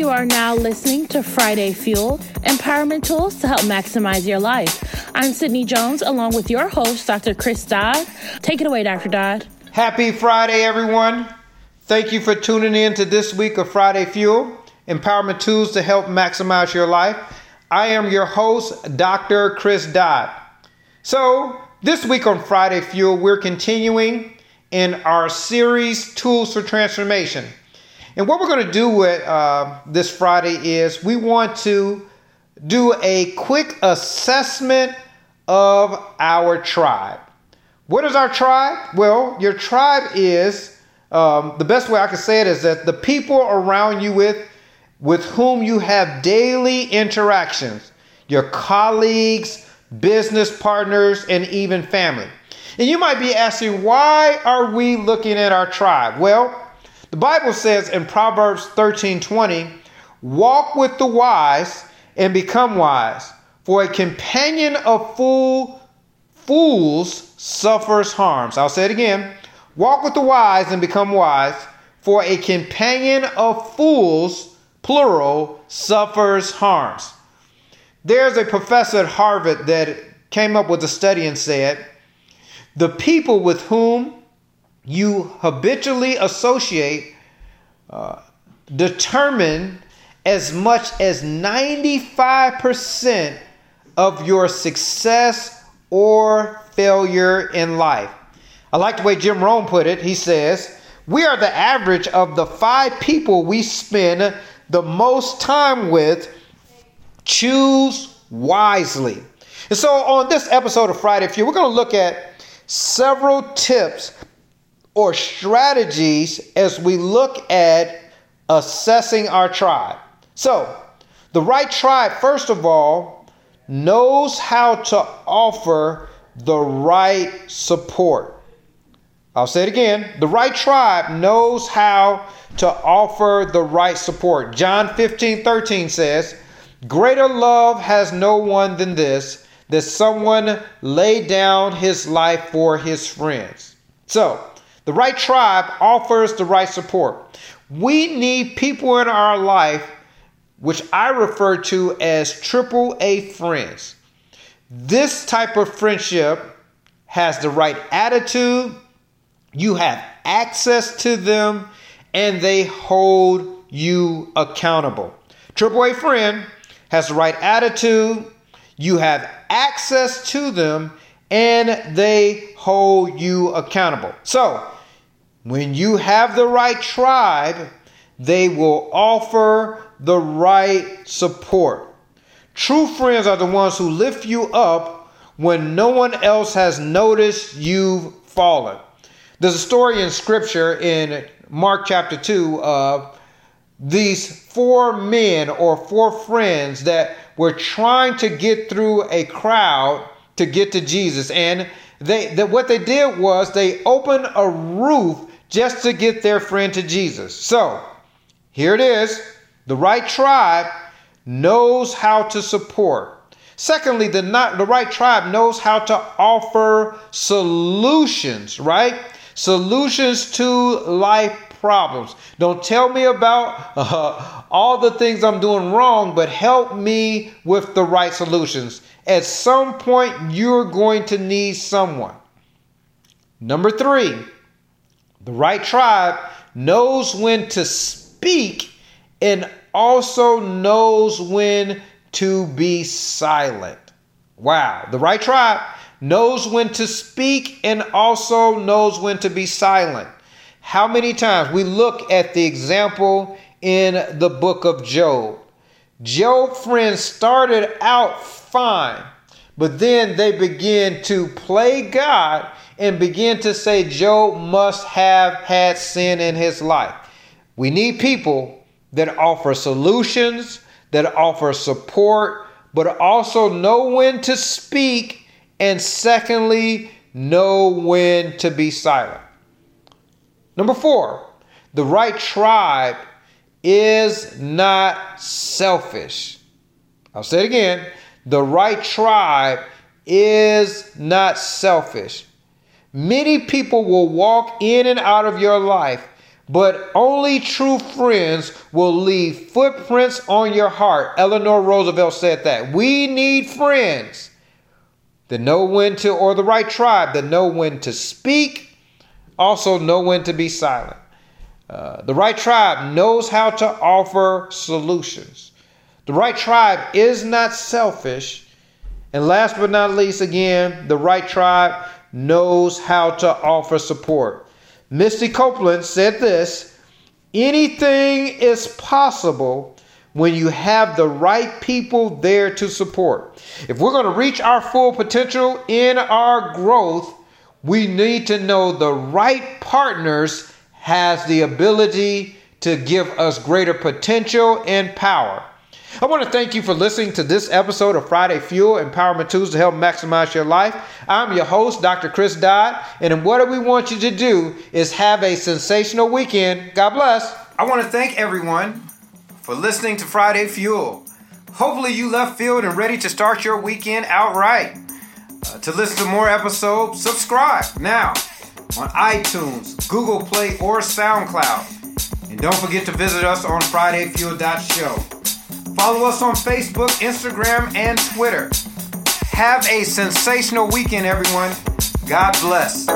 You are now listening to Friday Fuel Empowerment Tools to help maximize your life. I'm Sydney Jones, along with your host, Dr. Chris Dodd. Take it away, Dr. Dodd. Happy Friday, everyone. Thank you for tuning in to this week of Friday Fuel Empowerment Tools to help maximize your life. I am your host, Dr. Chris Dodd. So, this week on Friday Fuel, we're continuing in our series, Tools for Transformation. And what we're going to do with uh, this Friday is we want to do a quick assessment of our tribe. What is our tribe? Well, your tribe is um, the best way I can say it is that the people around you with with whom you have daily interactions, your colleagues, business partners, and even family. And you might be asking, why are we looking at our tribe? Well, the Bible says in Proverbs 13 20, walk with the wise and become wise, for a companion of fool, fools suffers harms. I'll say it again. Walk with the wise and become wise, for a companion of fools, plural, suffers harms. There's a professor at Harvard that came up with a study and said, the people with whom you habitually associate uh, determine as much as 95% of your success or failure in life. I like the way Jim Rohn put it. He says, We are the average of the five people we spend the most time with. Choose wisely. And so, on this episode of Friday Fuel, we're going to look at several tips or strategies as we look at assessing our tribe. So, the right tribe, first of all, knows how to offer the right support. I'll say it again. The right tribe knows how to offer the right support. John 15 13 says, Greater love has no one than this, that someone lay down his life for his friends. So, the right tribe offers the right support. We need people in our life, which I refer to as triple A friends. This type of friendship has the right attitude, you have access to them, and they hold you accountable. Triple A friend has the right attitude, you have access to them, and they hold you accountable. So, when you have the right tribe, they will offer the right support. True friends are the ones who lift you up when no one else has noticed you've fallen. There's a story in scripture in Mark chapter 2 of these four men or four friends that were trying to get through a crowd to get to Jesus. And they that what they did was they opened a roof just to get their friend to Jesus. So, here it is. The right tribe knows how to support. Secondly, the not the right tribe knows how to offer solutions, right? Solutions to life problems. Don't tell me about uh, all the things I'm doing wrong, but help me with the right solutions. At some point, you're going to need someone. Number three, the right tribe knows when to speak and also knows when to be silent. Wow. The right tribe knows when to speak and also knows when to be silent. How many times we look at the example in the book of Job? Job friends started out fine, but then they begin to play God and begin to say Job must have had sin in his life. We need people that offer solutions, that offer support, but also know when to speak, and secondly, know when to be silent. Number four, the right tribe is not selfish. I'll say it again. The right tribe is not selfish. Many people will walk in and out of your life, but only true friends will leave footprints on your heart. Eleanor Roosevelt said that. We need friends that know when to, or the right tribe that know when to speak, also know when to be silent. Uh, the right tribe knows how to offer solutions. The right tribe is not selfish. And last but not least, again, the right tribe knows how to offer support. Misty Copeland said this anything is possible when you have the right people there to support. If we're going to reach our full potential in our growth, we need to know the right partners has the ability to give us greater potential and power. I want to thank you for listening to this episode of Friday Fuel Empowerment Tools to help maximize your life. I'm your host, Dr. Chris Dodd, and what we want you to do is have a sensational weekend. God bless. I want to thank everyone for listening to Friday Fuel. Hopefully, you left field and ready to start your weekend outright. Uh, to listen to more episodes, subscribe now on iTunes, Google Play, or SoundCloud. And don't forget to visit us on FridayFuel.show. Follow us on Facebook, Instagram, and Twitter. Have a sensational weekend, everyone. God bless.